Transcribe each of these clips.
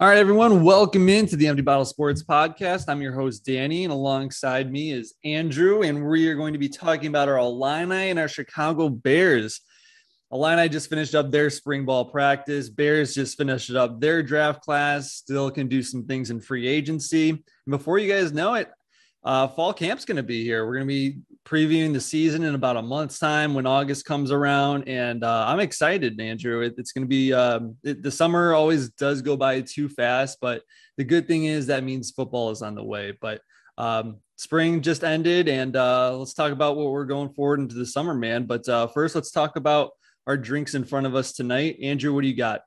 All right, everyone, welcome into the Empty Bottle Sports Podcast. I'm your host, Danny, and alongside me is Andrew, and we are going to be talking about our Illini and our Chicago Bears. Illini just finished up their spring ball practice. Bears just finished up their draft class, still can do some things in free agency. And before you guys know it, uh, fall camp's going to be here. We're going to be previewing the season in about a month's time when August comes around, and uh, I'm excited, Andrew. It, it's going to be um, it, the summer always does go by too fast, but the good thing is that means football is on the way. But um, spring just ended, and uh, let's talk about what we're going forward into the summer, man. But uh, first, let's talk about our drinks in front of us tonight. Andrew, what do you got?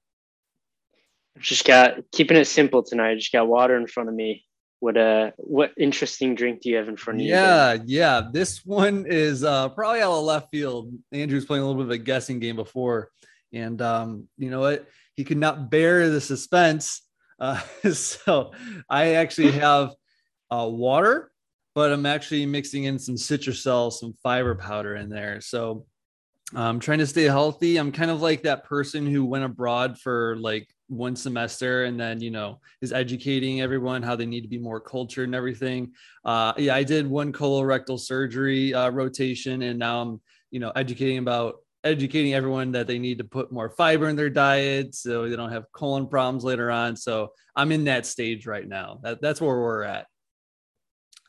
Just got keeping it simple tonight. I just got water in front of me what uh what interesting drink do you have in front of you? Yeah, yeah. This one is uh probably out of left field. Andrew's playing a little bit of a guessing game before. And um, you know what? He could not bear the suspense. Uh, so I actually have uh water, but I'm actually mixing in some Citrucel, some fiber powder in there. So I'm trying to stay healthy. I'm kind of like that person who went abroad for like one semester and then you know is educating everyone how they need to be more cultured and everything. Uh yeah i did one colorectal surgery uh, rotation and now i'm you know educating about educating everyone that they need to put more fiber in their diet so they don't have colon problems later on. So i'm in that stage right now. That, that's where we're at.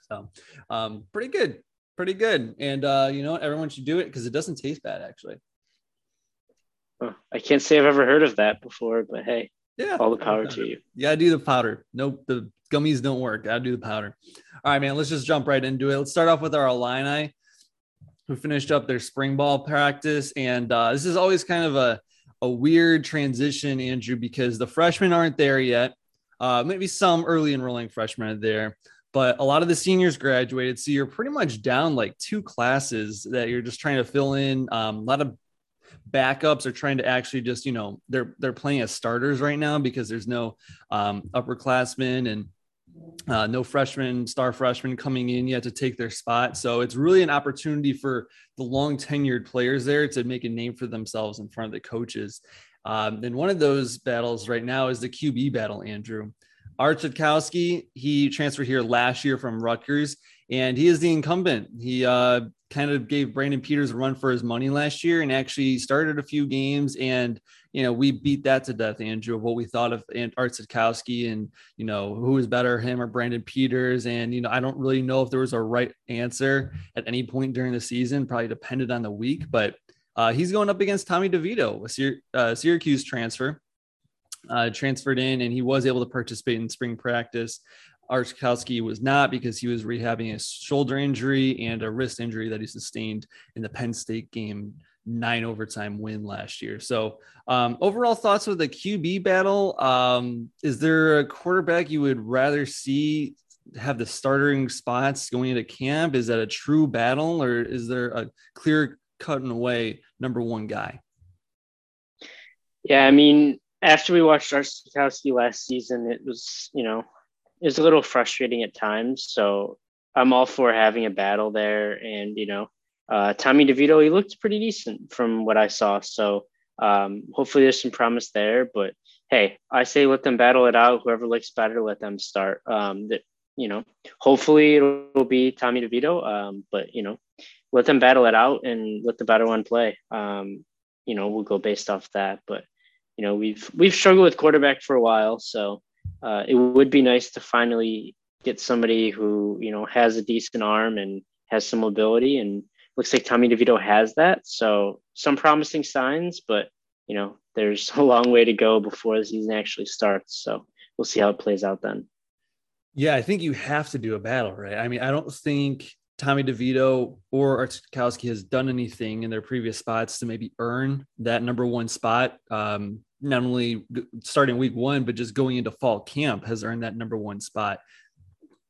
So um pretty good pretty good. And uh you know everyone should do it because it doesn't taste bad actually I can't say I've ever heard of that before, but hey, yeah, all the power to you. Yeah, I do the powder. Nope, the gummies don't work. Gotta do the powder. All right, man. Let's just jump right into it. Let's start off with our Illini, who finished up their spring ball practice, and uh, this is always kind of a a weird transition, Andrew, because the freshmen aren't there yet. Uh, maybe some early enrolling freshmen are there, but a lot of the seniors graduated. So you're pretty much down like two classes that you're just trying to fill in. Um, a lot of backups are trying to actually just you know they're they're playing as starters right now because there's no um, upperclassmen and uh, no freshmen, star freshmen coming in yet to take their spot. So it's really an opportunity for the long tenured players there to make a name for themselves in front of the coaches. Um, and one of those battles right now is the QB battle, Andrew. Art Sitkowski, he transferred here last year from Rutgers, and he is the incumbent. He uh, kind of gave Brandon Peters a run for his money last year and actually started a few games. And, you know, we beat that to death, Andrew, of what we thought of Art Sitkowski and, you know, who was better, him or Brandon Peters. And, you know, I don't really know if there was a right answer at any point during the season, probably depended on the week, but uh, he's going up against Tommy DeVito, a Syr- uh, Syracuse transfer. Uh, transferred in and he was able to participate in spring practice. Archkowski was not because he was rehabbing a shoulder injury and a wrist injury that he sustained in the Penn State game nine overtime win last year. So, um, overall thoughts of the QB battle. Um, is there a quarterback you would rather see have the starting spots going into camp? Is that a true battle, or is there a clear cutting away number one guy? Yeah, I mean, after we watched Archkowski last season, it was you know is a little frustrating at times. So I'm all for having a battle there. And, you know, uh, Tommy DeVito, he looked pretty decent from what I saw. So um, hopefully there's some promise there. But hey, I say let them battle it out. Whoever looks better, let them start. Um, that, you know, hopefully it'll be Tommy DeVito. Um, but, you know, let them battle it out and let the better one play. Um, you know, we'll go based off that. But, you know, we've we've struggled with quarterback for a while. So uh, it would be nice to finally get somebody who you know has a decent arm and has some mobility and looks like Tommy DeVito has that. So some promising signs, but you know there's a long way to go before the season actually starts. So we'll see how it plays out then. Yeah, I think you have to do a battle, right? I mean, I don't think Tommy DeVito or Archkowski has done anything in their previous spots to maybe earn that number one spot. Um, not only starting week one, but just going into fall camp has earned that number one spot.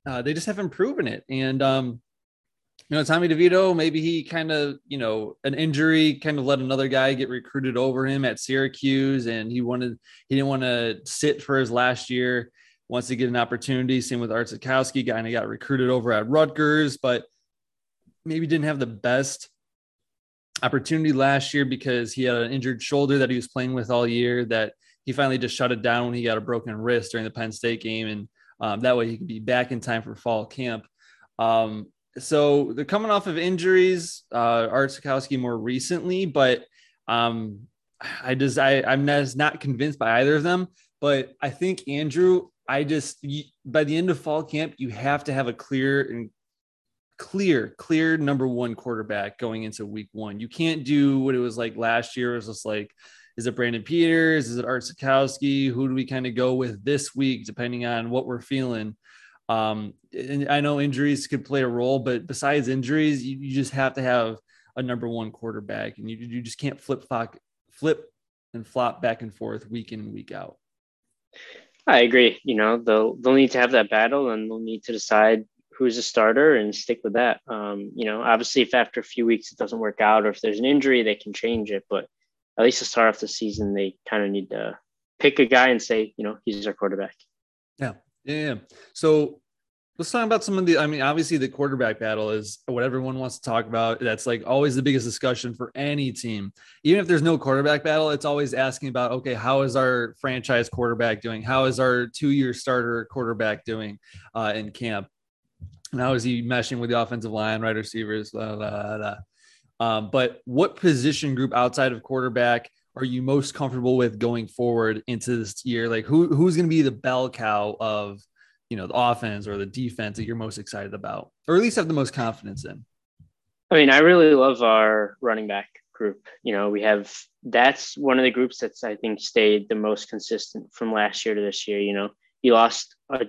Uh, they just haven't proven it. And, um, you know, Tommy DeVito, maybe he kind of, you know, an injury kind of let another guy get recruited over him at Syracuse, and he wanted, he didn't want to sit for his last year. Wants to get an opportunity. Same with Art Sitkowski, kind of got recruited over at Rutgers, but maybe didn't have the best opportunity last year because he had an injured shoulder that he was playing with all year that he finally just shut it down when he got a broken wrist during the Penn State game, and um, that way he could be back in time for fall camp. Um, so they're coming off of injuries. Uh, Art Sitkowski more recently, but um, I just I I'm not, not convinced by either of them. But I think Andrew, I just by the end of fall camp, you have to have a clear and clear, clear number one quarterback going into week one. You can't do what it was like last year. It was just like, is it Brandon Peters? Is it Art Sitkowski? Who do we kind of go with this week, depending on what we're feeling? Um, and I know injuries could play a role, but besides injuries, you, you just have to have a number one quarterback, and you, you just can't flip flop, flip and flop back and forth week in and week out. I agree. You know, they'll they'll need to have that battle, and they'll need to decide who's a starter and stick with that. Um, you know, obviously, if after a few weeks it doesn't work out, or if there's an injury, they can change it. But at least to start off the season, they kind of need to pick a guy and say, you know, he's our quarterback. Yeah, yeah. So let's talk about some of the. I mean, obviously, the quarterback battle is what everyone wants to talk about. That's like always the biggest discussion for any team. Even if there's no quarterback battle, it's always asking about, okay, how is our franchise quarterback doing? How is our two-year starter quarterback doing uh, in camp? How is he meshing with the offensive line, right receivers, blah, blah, blah. Um, but what position group outside of quarterback are you most comfortable with going forward into this year? Like who who's going to be the bell cow of you know the offense or the defense that you're most excited about, or at least have the most confidence in? I mean, I really love our running back group. You know, we have that's one of the groups that's I think stayed the most consistent from last year to this year. You know, you lost a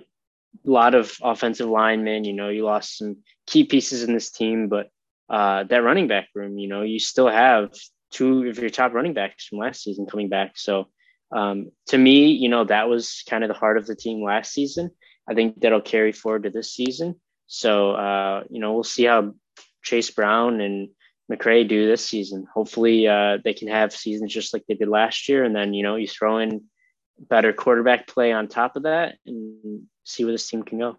lot of offensive linemen. You know, you lost some key pieces in this team, but uh, that running back room, you know, you still have two of your top running backs from last season coming back. So um, to me, you know, that was kind of the heart of the team last season. I think that'll carry forward to this season. So, uh, you know, we'll see how Chase Brown and McCray do this season. Hopefully, uh, they can have seasons just like they did last year. And then, you know, you throw in better quarterback play on top of that and see where this team can go.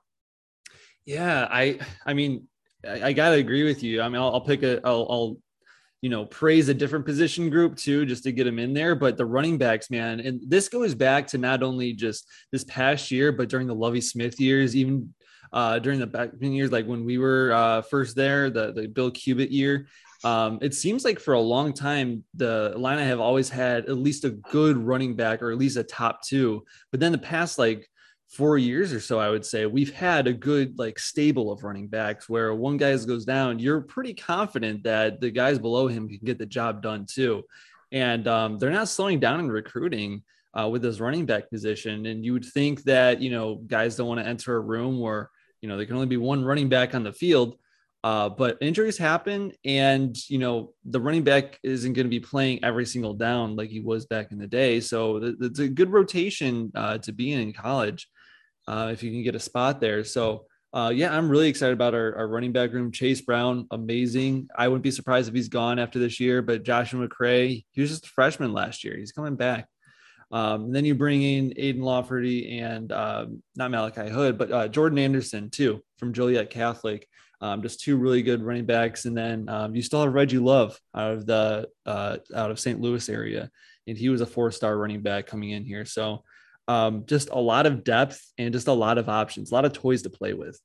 Yeah, I I mean, I, I gotta agree with you. I mean, I'll, I'll pick a I'll, I'll you know praise a different position group too just to get them in there but the running backs man and this goes back to not only just this past year but during the Lovie Smith years even uh, during the back years like when we were uh, first there the, the bill cubit year um, it seems like for a long time the Illini have always had at least a good running back or at least a top two but then the past like four years or so, I would say we've had a good like stable of running backs where one guy goes down, you're pretty confident that the guys below him can get the job done too. And um, they're not slowing down in recruiting uh, with this running back position. And you would think that, you know, guys don't want to enter a room where, you know, there can only be one running back on the field. Uh, but injuries happen, and you know the running back isn't going to be playing every single down like he was back in the day. So it's a good rotation uh, to be in in college uh, if you can get a spot there. So, uh, yeah, I'm really excited about our, our, running back room. Chase Brown, amazing. I wouldn't be surprised if he's gone after this year, but Joshua McCray, he was just a freshman last year. He's coming back. Um, then you bring in Aiden Lafferty and um, not Malachi Hood, but uh, Jordan Anderson too from Joliet Catholic. Um, just two really good running backs, and then um, you still have Reggie Love out of the uh, out of St. Louis area, and he was a four star running back coming in here. So um, just a lot of depth and just a lot of options, a lot of toys to play with.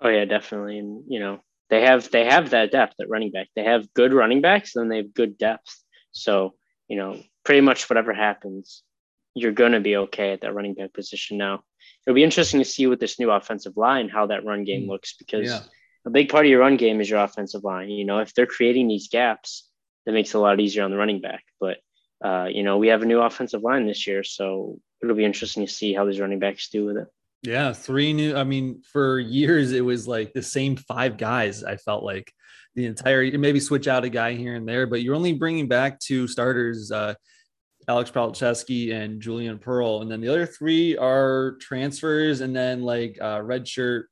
Oh yeah, definitely. And you know, they have they have that depth at running back. They have good running backs and they have good depth. So, you know, pretty much whatever happens, you're gonna be okay at that running back position now. It'll be interesting to see with this new offensive line how that run game mm. looks because yeah. a big part of your run game is your offensive line. You know, if they're creating these gaps, that makes it a lot easier on the running back. But uh, you know, we have a new offensive line this year, so it'll be interesting to see how these running backs do with it. Yeah, three new. I mean, for years it was like the same five guys. I felt like the entire maybe switch out a guy here and there, but you're only bringing back two starters, uh, Alex Palczewski and Julian Pearl, and then the other three are transfers, and then like uh, redshirt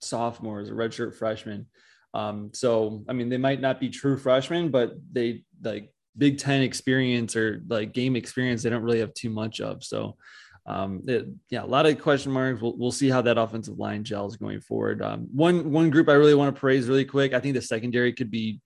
sophomores or redshirt freshmen. Um, so I mean, they might not be true freshmen, but they like Big Ten experience or like game experience, they don't really have too much of. So, um, it, yeah, a lot of question marks. We'll, we'll see how that offensive line gels going forward. Um, one one group I really want to praise really quick. I think the secondary could be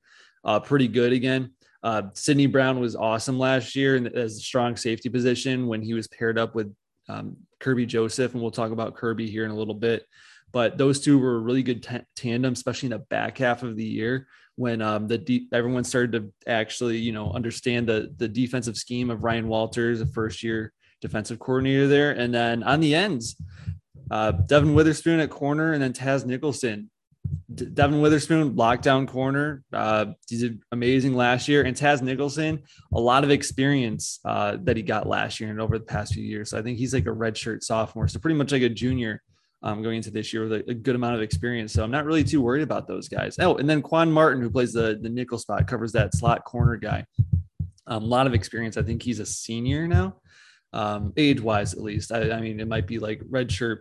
uh, pretty good again. Uh, Sydney Brown was awesome last year as a strong safety position when he was paired up with um, Kerby Joseph, and we'll talk about Kerby here in a little bit. But those two were a really good t- tandem, especially in the back half of the year when um, the de- everyone started to actually, you know, understand the the defensive scheme of Ryan Walters, a first year defensive coordinator there, and then on the ends, uh, Devon Witherspoon at corner, and then Taz Nicholson. D- Devon Witherspoon, lockdown corner. Uh, he did amazing last year. And Taz Nicholson, a lot of experience uh, that he got last year and over the past few years. So I think he's like a redshirt sophomore. So pretty much like a junior um, going into this year with a, a, good amount of experience. So I'm not really too worried about those guys. Oh, and then Quan Martin, who plays the, the nickel spot, covers that slot corner guy. Um, a lot of experience. I think he's a senior now, um, age wise at least. I, I, mean, it might be like redshirt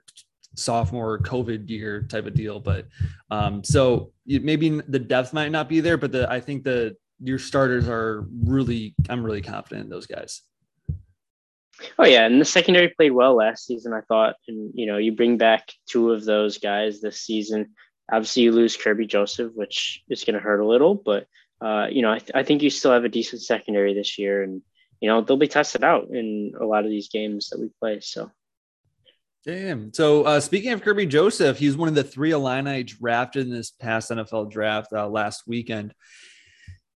sophomore COVID year type of deal, but um, so maybe the depth might not be there, but the I think the your starters are really. I'm really confident in those guys. Oh yeah, and the secondary played well last season, I thought. And you know, you bring back two of those guys this season. Obviously, you lose Kerby Joseph, which is going to hurt a little, but uh, you know, I, th- I think you still have a decent secondary this year, and you know they'll be tested out in a lot of these games that we play. So. Damn. So uh, speaking of Kerby Joseph, he's one of the three Illini drafted in this past NFL draft uh, last weekend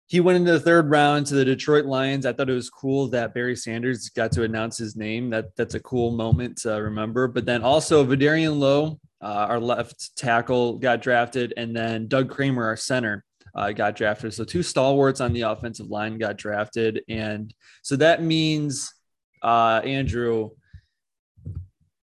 he went into the third round to the Detroit Lions. I thought it was cool that Barry Sanders got to announce his name. That that's a cool moment to remember. But then also Vederian Lowe, uh, our left tackle, got drafted, and then Doug Kramer, our center, uh, got drafted. So two stalwarts on the offensive line got drafted, and so that means uh, Andrew,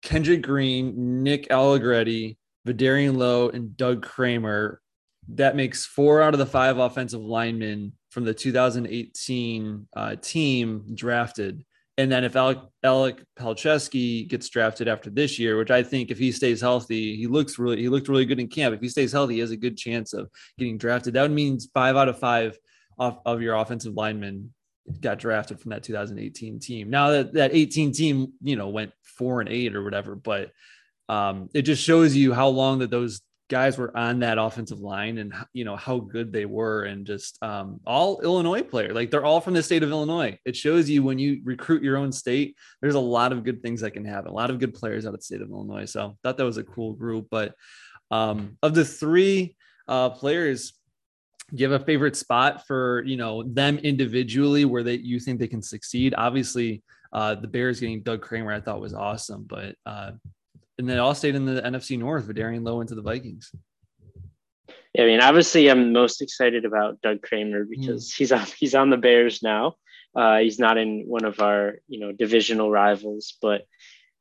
Kendrick Green, Nick Allegretti, Vederian Lowe, and Doug Kramer that makes four out of the five offensive linemen from the 2018 uh, team drafted. And then if Alec, Alec Palczewski gets drafted after this year, which I think if he stays healthy, he looks really he looked really good in camp. If he stays healthy, he has a good chance of getting drafted. That would mean five out of five of, of your offensive linemen got drafted from that 2018 team. Now that that 18 team, you know, went four and eight or whatever, but um, it just shows you how long that those guys were on that offensive line and you know how good they were and just um, all Illinois player like they're all from the state of Illinois. It shows you when you recruit your own state, there's a lot of good things that can happen. A lot of good players out of the state of Illinois. So thought that was a cool group. But um, of the three uh, players, do you have a favorite spot for you know them individually where they you think they can succeed? Obviously, uh, the Bears getting Doug Kramer I thought was awesome, but uh, and they all stayed in the NFC North. Vederian Lowe into the Vikings. Yeah, I mean, obviously, I'm most excited about Doug Kramer because mm. he's on he's on the Bears now. Uh, he's not in one of our you know divisional rivals, but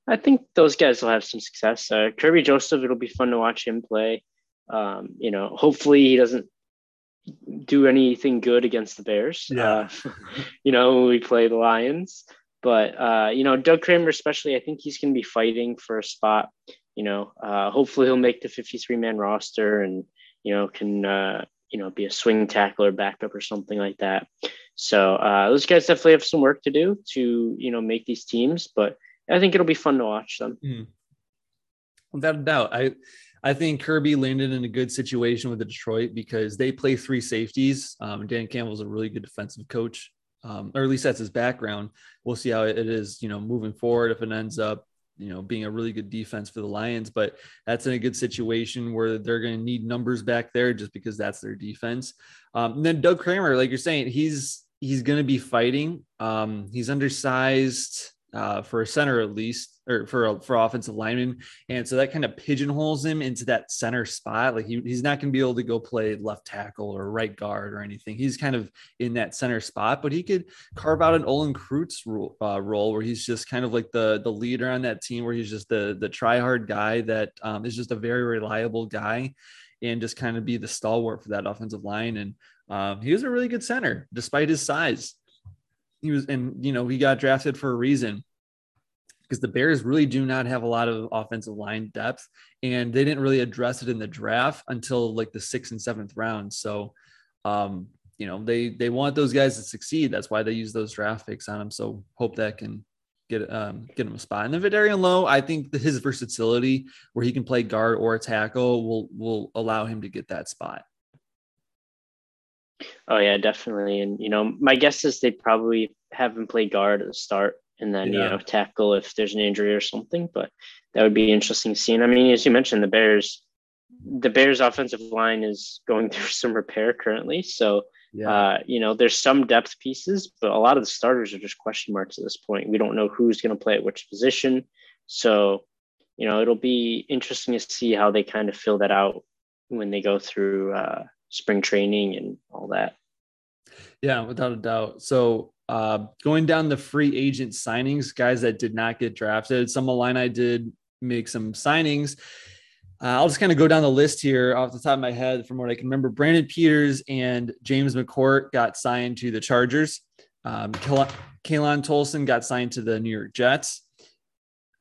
I think those guys will have some success. Uh, Kerby Joseph, it'll be fun to watch him play. Um, you know, hopefully he doesn't do anything good against the Bears. Yeah. Uh, you know, we play the Lions. But uh, you know, Doug Kramer, especially, I think he's going to be fighting for a spot. You know, uh, hopefully he'll make the 53 man roster and you know can uh, you know be a swing tackler, backup, or something like that. So uh, those guys definitely have some work to do to you know make these teams, but I think it'll be fun to watch them. Mm. Without a doubt, I I think Kerby landed in a good situation with the Detroit because they play three safeties. Um, Dan Campbell's a really good defensive coach um, or at least that's his background. We'll see how it is, you know, moving forward if it ends up, you know, being a really good defense for the Lions. But that's in a good situation where they're going to need numbers back there just because that's their defense. Um, and then Doug Kramer, like you're saying, he's he's going to be fighting. Um, he's undersized uh, for a center at least or for for offensive lineman, and so that kind of pigeonholes him into that center spot. Like he, he's not going to be able to go play left tackle or right guard or anything. He's kind of in that center spot, but he could carve out an Olin Kreutz role, uh, role where he's just kind of like the the leader on that team, where he's just the the try hard guy that um, is just a very reliable guy, and just kind of be the stalwart for that offensive line. And um, he was a really good center despite his size. He was, and you know, he got drafted for a reason because the Bears really do not have a lot of offensive line depth, and they didn't really address it in the draft until like the sixth and seventh round. So, um, you know, they they want those guys to succeed. That's why they use those draft picks on them. So, hope that can get um, get him a spot. And then Vederian Lowe, I think his versatility, where he can play guard or tackle, will will allow him to get that spot. Oh yeah, definitely. And you know, my guess is they probably have him play guard at the start and then yeah. you know tackle if there's an injury or something. But that would be interesting seeing. I mean, as you mentioned, the Bears, the Bears' offensive line is going through some repair currently. So yeah. uh, you know, there's some depth pieces, but a lot of the starters are just question marks at this point. We don't know who's going to play at which position. So you know, it'll be interesting to see how they kind of fill that out when they go through uh, spring training and all that. Yeah, without a doubt. So uh, going down the free agent signings, guys that did not get drafted, some Illini did make some signings. Uh, I'll just kind of go down the list here off the top of my head from what I can remember. Brandon Peters and James McCourt got signed to the Chargers. Um, K'Lavon Tolson got signed to the New York Jets.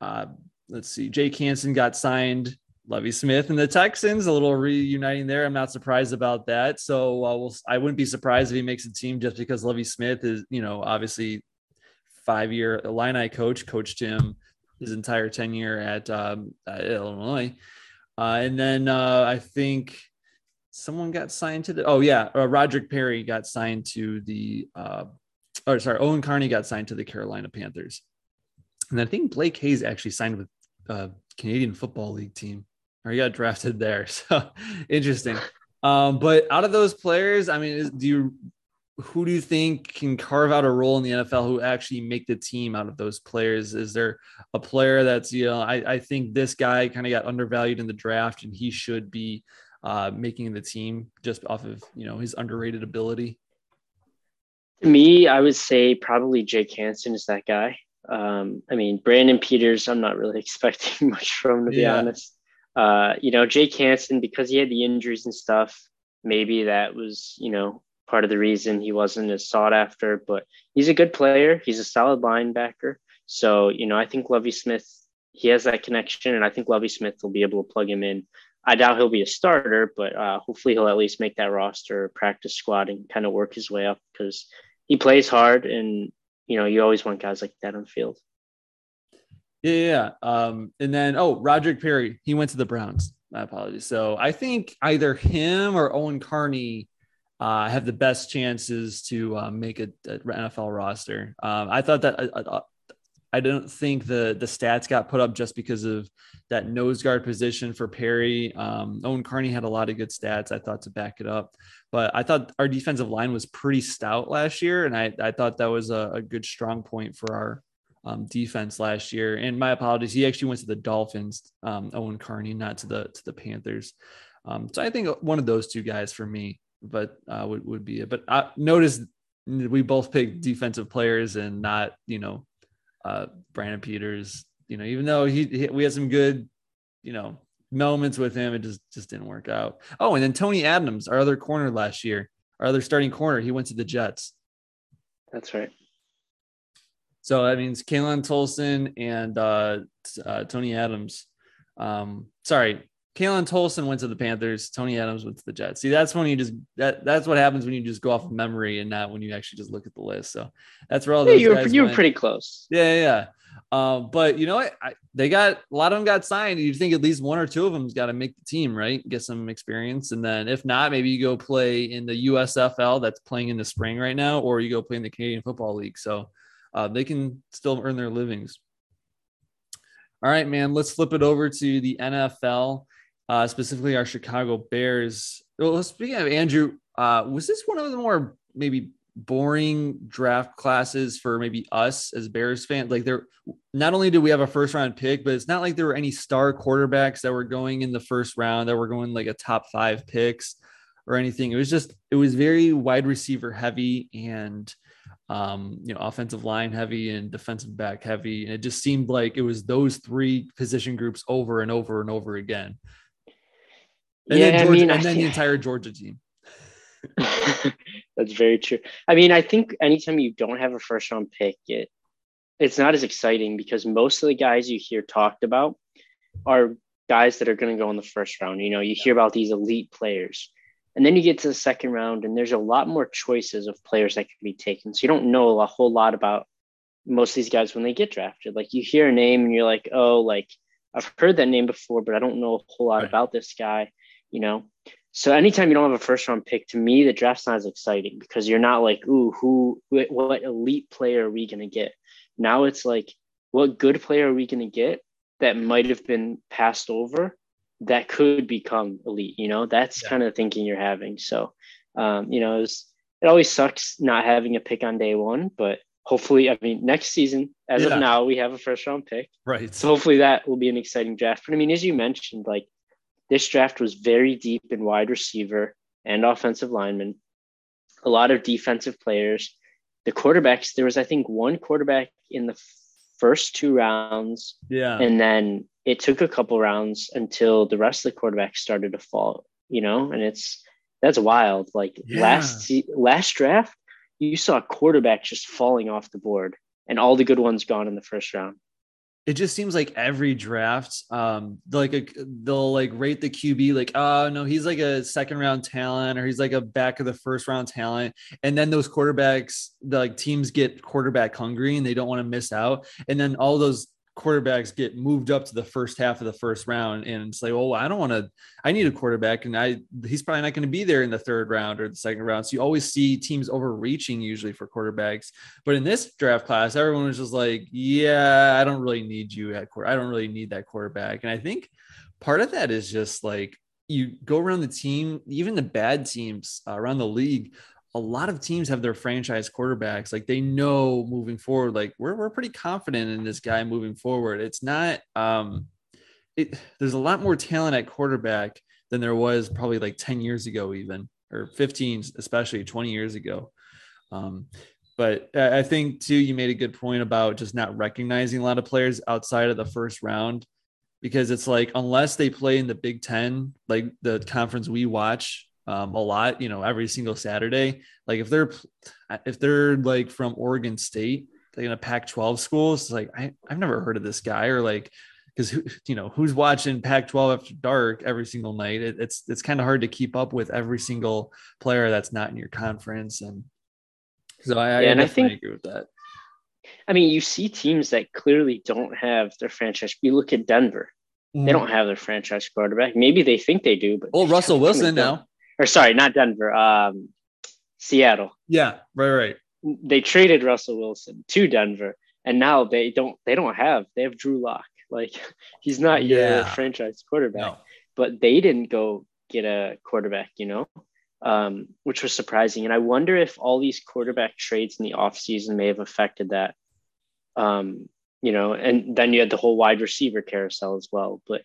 Uh, let's see, Jake Hanson got signed Lovie Smith and the Texans, a little reuniting there. I'm not surprised about that. So uh, we'll, I wouldn't be surprised if he makes a team just because Lovie Smith is, you know, obviously five year Illini coach, coached him his entire tenure at, um, at Illinois. Uh, and then uh, I think someone got signed to the, oh, yeah, uh, Roderick Perry got signed to the, uh, or sorry, Owen Carney got signed to the Carolina Panthers. And I think Blake Hayes actually signed with uh, Canadian Football League team or he got drafted there. So interesting. Um, but out of those players, I mean, is, do you who do you think can carve out a role in the NFL who actually make the team out of those players? Is there a player that's, you know, I, I think this guy kind of got undervalued in the draft and he should be uh, making the team just off of, you know, his underrated ability? To me, I would say probably Jake Hanson is that guy. Um, I mean, Brandon Peters, I'm not really expecting much from, to be yeah. honest. Uh, you know, Jake Hanson, because he had the injuries and stuff, maybe that was, you know, part of the reason he wasn't as sought after, but he's a good player. He's a solid linebacker. So, you know, I think Lovie Smith, he has that connection, and I think Lovie Smith will be able to plug him in. I doubt he'll be a starter, but uh, hopefully he'll at least make that roster, practice squad, and kind of work his way up because he plays hard, and you know you always want guys like that on field. Yeah, yeah. Um, and then oh, Roderick Perry, he went to the Browns. My apologies. So I think either him or Owen Carney uh, have the best chances to uh, make a, a, NFL roster. Um, I thought that uh, uh, I don't think the the stats got put up just because of that nose guard position for Perry. Um, Owen Carney had a lot of good stats. I thought to back it up, but I thought our defensive line was pretty stout last year, and I I thought that was a, a good strong point for our um, defense last year. And my apologies, he actually went to the Dolphins, um, Owen Carney, not to the to the Panthers. Um, so I think one of those two guys for me, but uh, would would be it. But I notice we both picked defensive players and not you know uh, Brandon Peters. You know, even though he, he we had some good you know moments with him, it just just didn't work out. Oh, and then Tony Adams, our other corner last year, our other starting corner, he went to the Jets. That's right. So that means K'Lavon Tolson and uh, uh, Tony Adams. Um, sorry, K'Lavon Tolson went to the Panthers. Tony Adams went to the Jets. See, that's when you just that that's what happens when you just go off of memory and not when you actually just look at the list. So that's where all those yeah, you were you were pretty close. Yeah, yeah. Um, but you know what? I, they got a lot of them got signed. You think at least one or two of them's got to make the team, right? Get some experience, and then if not, maybe you go play in the USFL that's playing in the spring right now, or you go play in the Canadian Football League. So uh, they can still earn their livings. All right, man, let's flip it over to the NFL, uh, specifically our Chicago Bears. Well, speaking of Andrew, uh, was this one of the more maybe boring draft classes for maybe us as Bears fans? Like, there, not only did we have a first round pick, but it's not like there were any star quarterbacks that were going in the first round that were going like a top five picks or anything. It was just, it was very wide receiver heavy and um, you know, offensive line heavy and defensive back heavy. And it just seemed like it was those three position groups over and over and over again. And yeah, then, Georgia, I mean, and then the entire Georgia team. That's very true. I mean, I think anytime you don't have a first round pick, it it's not as exciting because most of the guys you hear talked about are guys that are going to go in the first round. You know, you hear about these elite players. And then you get to the second round, and there's a lot more choices of players that can be taken. So you don't know a whole lot about most of these guys when they get drafted. Like you hear a name and you're like, oh, like I've heard that name before, but I don't know a whole lot right. about this guy, you know. so anytime you don't have a first round pick, to me, the draft's not as exciting because you're not like, ooh, who, what elite player are we going to get? Now it's like, what good player are we going to get that might have been passed over that could become elite? You know, that's yeah. kind of thinking you're having. So, um, you know, it, was, it always sucks not having a pick on day one, but hopefully, I mean, next season, as yeah. of now, we have a first round pick. Right. So hopefully that will be an exciting draft. But I mean, as you mentioned, like this draft was very deep in wide receiver and offensive linemen, a lot of defensive players. The quarterbacks, there was, I think, one quarterback in the first two rounds. Yeah. And then it took a couple rounds until the rest of the quarterbacks started to fall, you know, and it's, that's wild. Like yeah. last last draft, you saw quarterbacks just falling off the board and all the good ones gone in the first round it just seems like every draft, um, like a, they'll like rate the QB like, oh no, he's like a second round talent or he's like a back of the first round talent, and then those quarterbacks, the like teams get quarterback hungry and they don't want to miss out, and then all those quarterbacks get moved up to the first half of the first round and it's like, oh, I don't want to, I need a quarterback and I, he's probably not going to be there in the third round or the second round. So you always see teams overreaching usually for quarterbacks. But in this draft class, everyone was just like, yeah, I don't really need you at court. I don't really need that quarterback. And I think part of that is just like, you go around the team, even the bad teams around the league a lot of teams have their franchise quarterbacks. Like they know moving forward, like we're, we're pretty confident in this guy moving forward. It's not, um, it, there's a lot more talent at quarterback than there was probably like 10 years ago, even or 15, especially 20 years ago. Um, but I think too, you made a good point about just not recognizing a lot of players outside of the first round because it's like, unless they play in the Big Ten, like the conference we watch, um, a lot, you know, every single Saturday. Like if they're if they're like from Oregon State, they're gonna Pac 12 schools. It's like I, I've never heard of this guy, or like because you know who's watching Pac 12 after dark every single night. It, it's it's kind of hard to keep up with every single player that's not in your conference, and so I, yeah, I and I think, agree with that. I mean, you see teams that clearly don't have their franchise. You look at Denver; mm. they don't have their franchise quarterback. Maybe they think they do, but oh, Russell Wilson now or sorry, not Denver, um, Seattle. Yeah, right, right. They traded Russell Wilson to Denver, and now they don't they don't have they have Drew Lock. Like he's not yeah. your franchise quarterback, no. but they didn't go get a quarterback, you know, um, which was surprising. And I wonder if all these quarterback trades in the offseason may have affected that. Um, you know, and then you had the whole wide receiver carousel as well. But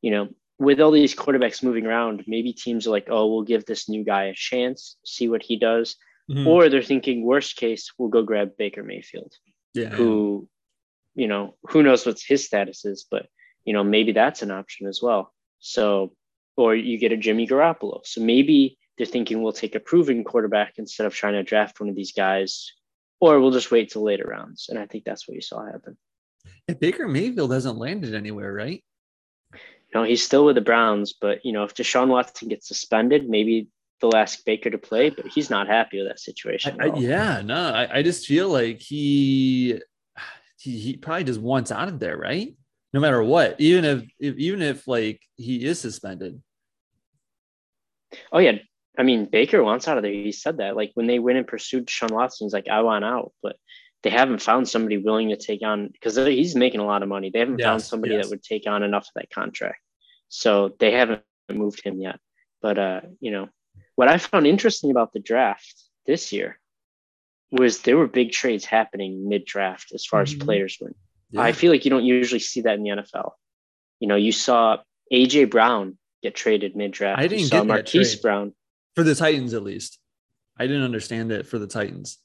you know, with all these quarterbacks moving around, maybe teams are like, oh, we'll give this new guy a chance, see what he does. Mm-hmm. Or they're thinking, worst case, we'll go grab Baker Mayfield, yeah. who, you know, who knows what his status is, but, you know, maybe that's an option as well. So, or you get a Jimmy Garoppolo. So maybe they're thinking we'll take a proven quarterback instead of trying to draft one of these guys, or we'll just wait till later rounds. And I think that's what you saw happen. And Baker Mayfield hasn't landed anywhere, right? Know, he's still with the Browns, but you know, if Deshaun Watson gets suspended, maybe they'll ask Baker to play, but he's not happy with that situation. I, I, yeah, no, I, I, just feel like he, he he probably just wants out of there, right? No matter what, even if, if even if like he is suspended. Oh yeah, I mean Baker wants out of there. He said that like when they went and pursued Deshaun Watson, he's like, I want out, but they haven't found somebody willing to take on because he's making a lot of money. They haven't yes, found somebody yes. that would take on enough of that contract. So they haven't moved him yet. But uh, you know, what I found interesting about the draft this year was there were big trades happening mid draft as far mm-hmm. as players went. Yeah. I feel like you don't usually see that in the NFL. You know, you saw AJ Brown get traded mid draft. I didn't you saw get Marquise Brown for the Titans at least. I didn't understand it for the Titans.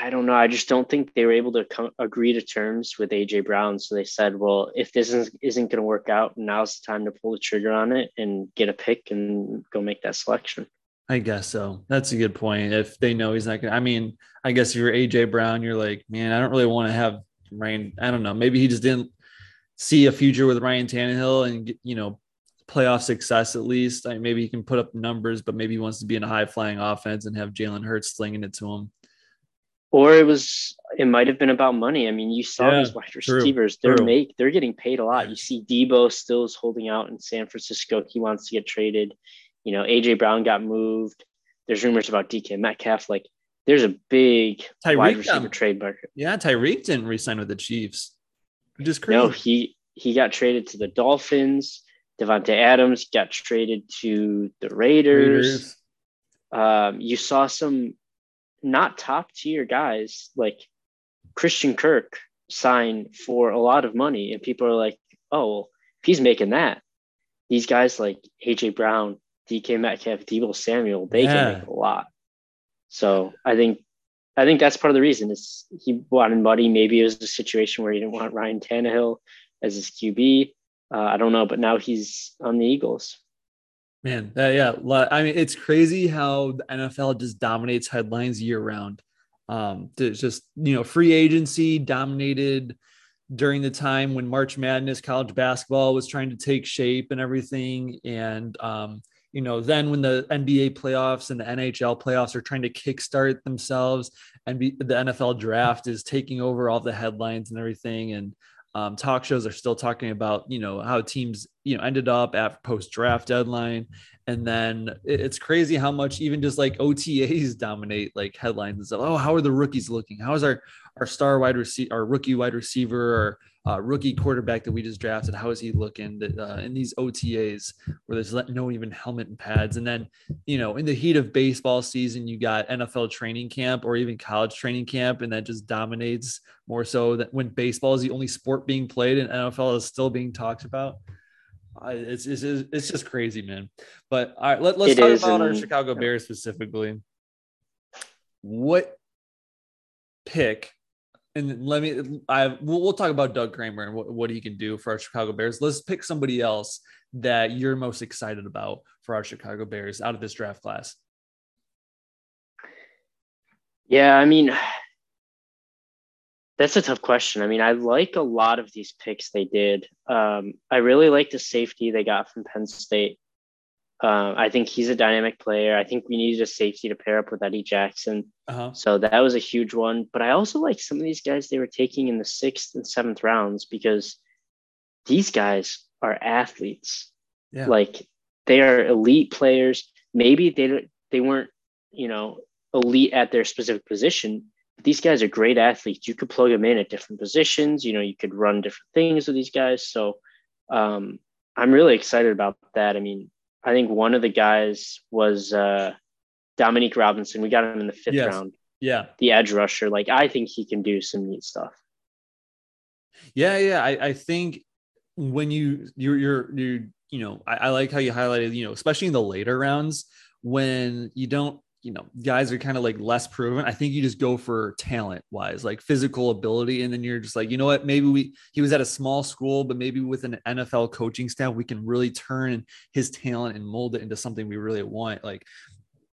I don't know. I just don't think they were able to come, agree to terms with AJ Brown. So they said, well, if this isn't, isn't going to work out, now's the time to pull the trigger on it and get a pick and go make that selection. I guess so. That's a good point. If they know he's not going to, I mean, I guess if you're AJ Brown, you're like, man, I don't really want to have Ryan. I don't know. Maybe he just didn't see a future with Ryan Tannehill and, you know, playoff success at least. Maybe he can put up numbers, but maybe he wants to be in a high flying offense and have Jalen Hurts slinging it to him or it was it might have been about money. I mean, you saw yeah, these wide receivers; true, they're true. make they're getting paid a lot. You see, Deebo still is holding out in San Francisco. He wants to get traded. You know, AJ Brown got moved. There's rumors about DK Metcalf. Like, there's a big Tyreek wide receiver um, trade market. Yeah, Tyreek didn't resign with the Chiefs, which is crazy. No, he he got traded to the Dolphins. Davante Adams got traded to the Raiders. Raiders. Um, you saw some not top tier guys like Christian Kirk sign for a lot of money, and people are like, "Oh, well, he's making that, these guys like AJ Brown, DK Metcalf, Deebo Samuel, they yeah. can make a lot." So I think I think that's part of the reason is he wanted money. Maybe it was a situation where he didn't want Ryan Tannehill as his QB. Uh, I don't know, but now he's on the Eagles. Man, uh, yeah. I mean, it's crazy how the NFL just dominates headlines year round. Um, it's just you know, free agency dominated during the time when March Madness college basketball was trying to take shape and everything, and um, you know, then when the NBA playoffs and the NHL playoffs are trying to kickstart themselves, and the NFL draft is taking over all the headlines and everything, and um, talk shows are still talking about you know how teams you know ended up at post draft deadline. And then it's crazy how much even just like otas dominate like headlines and stuff. Oh how are the rookies looking? How is our our star wide receiver our rookie wide receiver or uh, rookie quarterback that we just drafted. How is he looking uh, in these OTAs where there's no even helmet and pads? And then, you know, in the heat of baseball season, you got NFL training camp or even college training camp, and that just dominates more so that when baseball is the only sport being played and NFL is still being talked about. Uh, it's, it's, it's just crazy, man. But all right, let, let's it talk is, about our Chicago Bears specifically. What pick and let me i we'll, we'll talk about doug kramer and what, what he can do for our chicago bears. Let's pick somebody else that you're most excited about for our chicago bears out of this draft class. Yeah i mean that's a tough question. I mean i like a lot of these picks they did. Um, i really like the safety they got from penn state um, I think he's a dynamic player. I think we needed a safety to pair up with Eddie Jackson. Uh-huh. So that was a huge one. But I also like some of these guys they were taking in the sixth and seventh rounds because these guys are athletes. Yeah. Like they are elite players. Maybe they they weren't, you know, elite at their specific position. But these guys are great athletes. You could plug them in at different positions. You know, you could run different things with these guys. So um, I'm really excited about that. I mean, I think one of the guys was uh, Dominique Robinson. We got him in the fifth yes. round. Yeah. The edge rusher. Like, I think he can do some neat stuff. Yeah. Yeah. I, I think when you, you're, you're, you're, you know, I, I like how you highlighted, you know, especially in the later rounds when you don't you know, guys are kind of like less proven. I think you just go for talent wise, like physical ability. And then you're just like, you know what, maybe we, he was at a small school, but maybe with an NFL coaching staff, we can really turn his talent and mold it into something we really want. Like,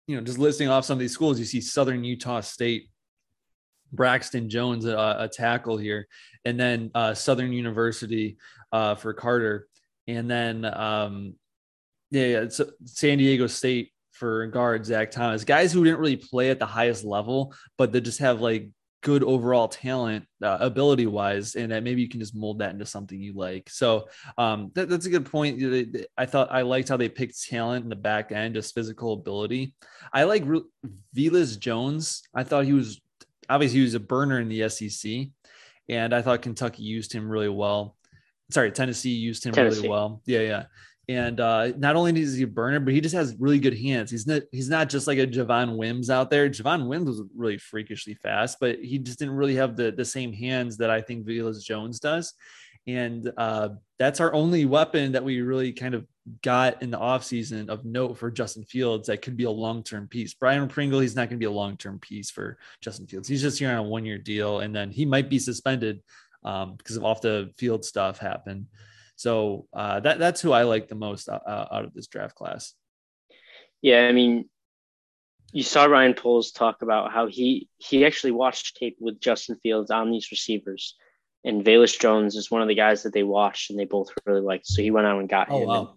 you know, just listing off some of these schools, you see Southern Utah State, Braxton Jones, a, a tackle here, and then uh, Southern University uh, for Carter. And then, um, yeah, yeah, it's San Diego State for guard Zach Thomas, guys who didn't really play at the highest level, but they just have like good overall talent, uh, ability wise, and that maybe you can just mold that into something you like. So um, that, that's a good point. I thought I liked how they picked talent in the back end, just physical ability. I like Re- Velus Jones. I thought he was obviously he was a burner in the SEC, and I thought Kentucky used him really well. Sorry, Tennessee used him Tennessee. really well. Yeah, yeah. And uh, not only is he a burner, but he just has really good hands. He's not he's not just like a Javon Wims out there. Javon Wims was really freakishly fast, but he just didn't really have the the same hands that I think Velus Jones does. And uh, that's our only weapon that we really kind of got in the offseason of note for Justin Fields that could be a long-term piece. Byron Pringle, he's not going to be a long-term piece for Justin Fields. He's just here on a one-year deal, and then he might be suspended um, because of off the field stuff happen. So uh, that that's who I like the most uh, uh, out of this draft class. Yeah, I mean, you saw Ryan Poles talk about how he he actually watched tape with Justin Fields on these receivers, and Velus Jones is one of the guys that they watched and they both really liked. So he went out and got oh, him. Wow.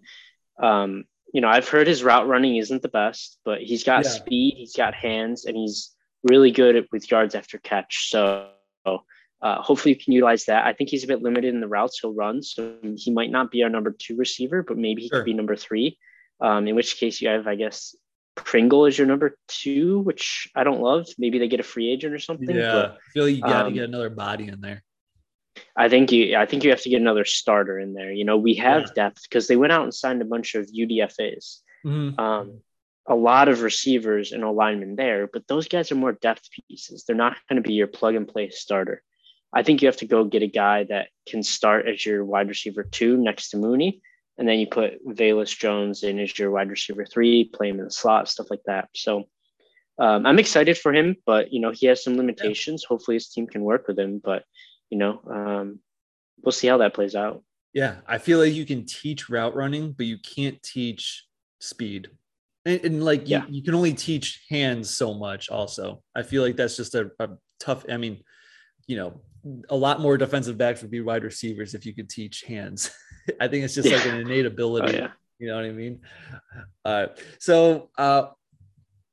And, um, you know, I've heard his route running isn't the best, but he's got yeah. speed, he's got hands, and he's really good at, with yards after catch. So uh, hopefully, you can utilize that. I think he's a bit limited in the routes he'll run, so he might not be our number two receiver, but maybe he sure. could be number three. Um, in which case you have, I guess, Pringle is your number two, which I don't love. Maybe they get a free agent or something. Yeah, but, I feel like you got to um, get another body in there. I think you I think you have to get another starter in there. You know, we have yeah. depth because they went out and signed a bunch of UDFAs. Mm-hmm. Um, a lot of receivers and alignment there, but those guys are more depth pieces. They're not going to be your plug and play starter. I think you have to go get a guy that can start as your wide receiver two next to Mooney, and then you put Velus Jones in as your wide receiver three, play him in the slot, stuff like that. So um, I'm excited for him, but you know he has some limitations. Yeah. Hopefully his team can work with him, but you know um, we'll see how that plays out. Yeah, I feel like you can teach route running, but you can't teach speed. And, and like you, yeah. you can only teach hands so much. Also, I feel like that's just a, a tough. I mean, you know, a lot more defensive backs would be wide receivers if you could teach hands. I think it's just yeah. like an innate ability. Oh, yeah. You know what I mean? Uh, so, uh,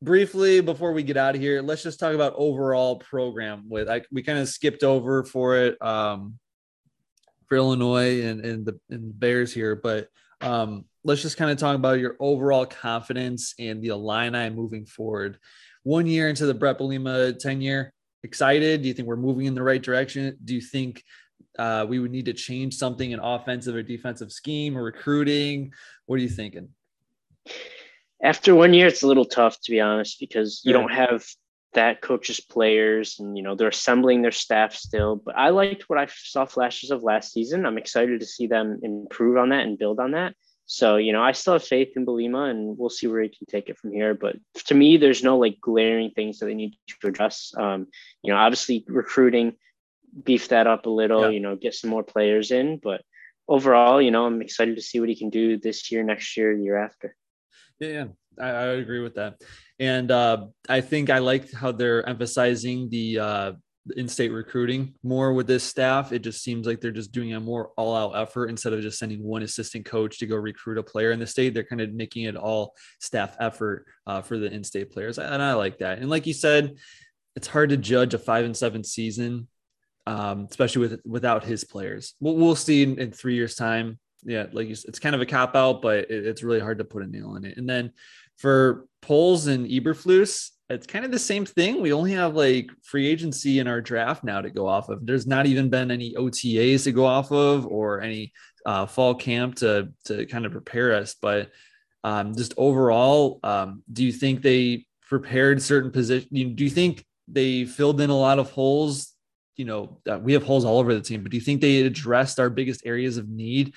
briefly before we get out of here, let's just talk about overall program. With I, we kind of skipped over for it um, for Illinois and and the and the Bears here, but um, let's just kind of talk about your overall confidence and the Illini moving forward. One year into the Bret Bielema tenure, excited? Do you think we're moving in the right direction? Do you think uh, we would need to change something in offensive or defensive scheme or recruiting? What are you thinking? After one year, it's a little tough to be honest because you yeah. don't have that coaches players and you know they're assembling their staff still but i liked what i saw flashes of last season i'm excited to see them improve on that and build on that so, you know, I still have faith in Bielema and we'll see where he can take it from here. But to me, there's no like glaring things that they need to address. Um, you know, obviously recruiting, beef that up a little, yeah. you know, get some more players in. But overall, you know, I'm excited to see what he can do this year, next year, year after. Yeah, I, I agree with that. And uh, I think I like how they're emphasizing the uh, in-state recruiting more with this staff. It just seems like they're just doing a more all-out effort instead of just sending one assistant coach to go recruit a player in the state. They're kind of making it all staff effort uh, for the in-state players, and I like that. And like you said, it's hard to judge a five and seven season, um, especially with without his players. We'll, we'll see in, in, three years' time. Yeah, like you, it's kind of a cop out, but it, it's really hard to put a nail in it. And then for Poles and Eberflus, it's kind of the same thing. We only have like free agency in our draft now to go off of. There's not even been any OTAs to go off of or any uh, fall camp to to kind of prepare us. But um, just overall, um, do you think they prepared certain positions? Do you think they filled in a lot of holes? You know, uh, we have holes all over the team, but do you think they addressed our biggest areas of need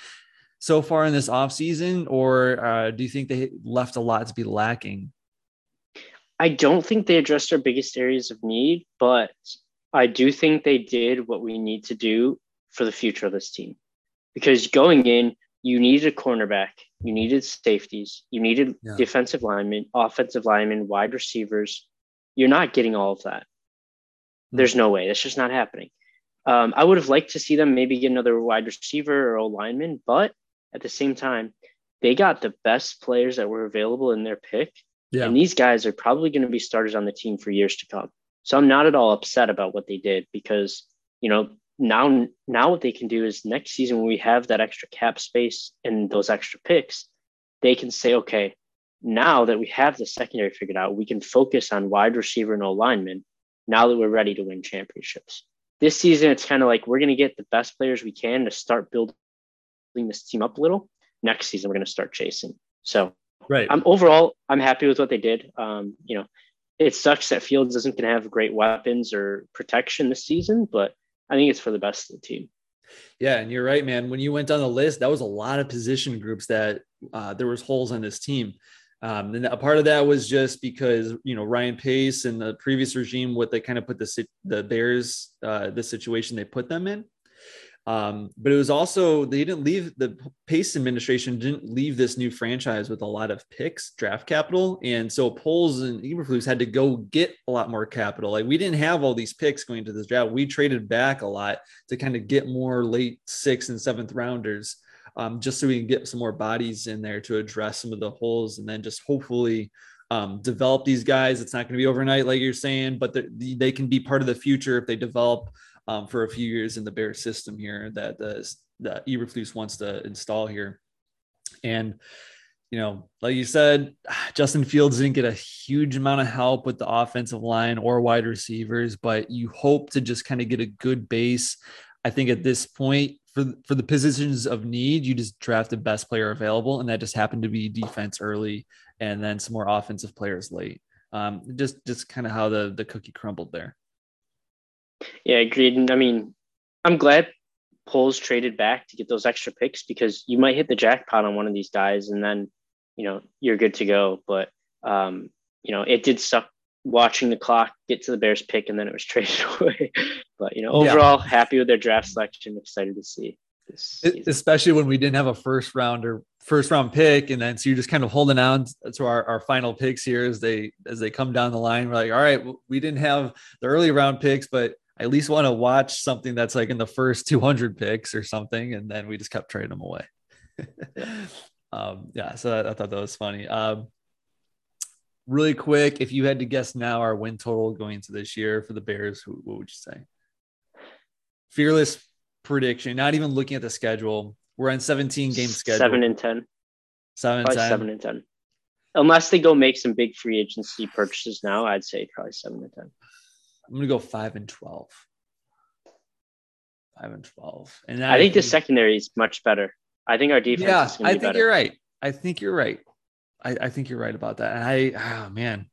so far in this offseason, or uh, do you think they left a lot to be lacking? I don't think they addressed our biggest areas of need, but I do think they did what we need to do for the future of this team. Because going in, you needed a cornerback, you needed safeties, you needed yeah. defensive linemen, offensive linemen, wide receivers. You're not getting all of that. There's no way. That's just not happening. Um, I would have liked to see them maybe get another wide receiver or a lineman, but at the same time, they got the best players that were available in their pick yeah. And these guys are probably going to be starters on the team for years to come. So I'm not at all upset about what they did because, you know, now now what they can do is next season when we have that extra cap space and those extra picks, they can say, okay, now that we have the secondary figured out, we can focus on wide receiver and alignment now that we're ready to win championships. This season, it's kind of like we're going to get the best players we can to start building this team up a little. Next season, we're going to start chasing. So Right. I'm overall, I'm happy with what they did. Um, you know, it sucks that Fields isn't going to have great weapons or protection this season, but I think it's for the best of the team. Yeah, and you're right, man. When you went down the list, that was a lot of position groups that uh, there was holes on this team. Um, and a part of that was just because you know Ryan Pace and the previous regime, what they kind of put the the Bears, uh, the situation they put them in. Um, but it was also they didn't leave the Pace administration didn't leave this new franchise with a lot of picks, draft capital, and so Poles and Eberflus had to go get a lot more capital. Like we didn't have all these picks going to this draft. We traded back a lot to kind of get more late sixth and seventh rounders, um, just so we can get some more bodies in there to address some of the holes, and then just hopefully um, develop these guys. It's not going to be overnight, like you're saying, but they can be part of the future if they develop um, for a few years in the Bear system here that the, the Eberflus wants to install here. And you know, like you said, Justin Fields didn't get a huge amount of help with the offensive line or wide receivers, but you hope to just kind of get a good base. I think at this point, for for the positions of need, you just draft the best player available, and that just happened to be defense early, and then some more offensive players late. Um, just just kind of how the the cookie crumbled there. Yeah, agreed. And I mean, I'm glad Poles traded back to get those extra picks because you might hit the jackpot on one of these guys, and then you know you're good to go. But um, you know, it did suck watching the clock get to the Bears pick, and then it was traded away. but you know, overall, yeah. happy with their draft selection. Excited to see. Especially when we didn't have a first round or first round pick, and then so you're just kind of holding on to our, our final picks here as they as they come down the line. We're like, all right, we didn't have the early round picks, but I at least want to watch something that's like in the first 200 picks or something, and then we just kept trading them away. um, yeah, so I, I, thought that was funny. Um, really quick, if you had to guess now our win total going into this year for the Bears, who, what would you say? Fearless prediction, not even looking at the schedule. We're on 17 game schedule. Seven and 10. Seven and 10. Seven and 10. Unless they go make some big free agency purchases now, I'd say probably seven and 10. I'm going to go five and 12. Five and 12. And I, I think, think the secondary is much better. I think our defense yeah, I think better. you're right. I think you're right. I, I think you're right about that. And I, oh man,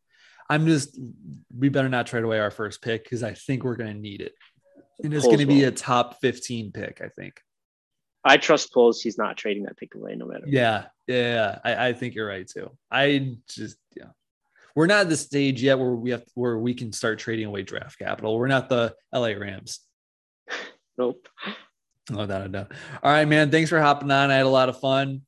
I'm just, we better not trade away our first pick because I think we're going to need it. And it's going to be a top 15 pick, I think. I trust Poles. He's not trading that pick away no matter. Yeah. Yeah. I, I think you're right too. I just, yeah. We're not at the stage yet where we have, where we can start trading away draft capital. We're not the LA Rams. Nope. That I know. All right, man. Thanks for hopping on. I had a lot of fun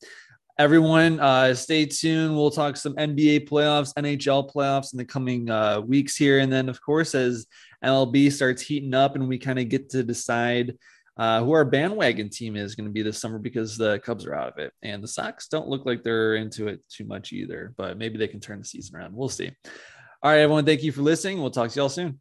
everyone uh, stay tuned we'll talk some nba playoffs nhl playoffs in the coming uh, weeks here and then of course as mlb starts heating up and we kind of get to decide uh, who our bandwagon team is going to be this summer because the cubs are out of it. And the sox don't look like they're into it too much either but maybe they can turn the season around. We'll see. All right everyone thank you for listening. We'll talk to y'all soon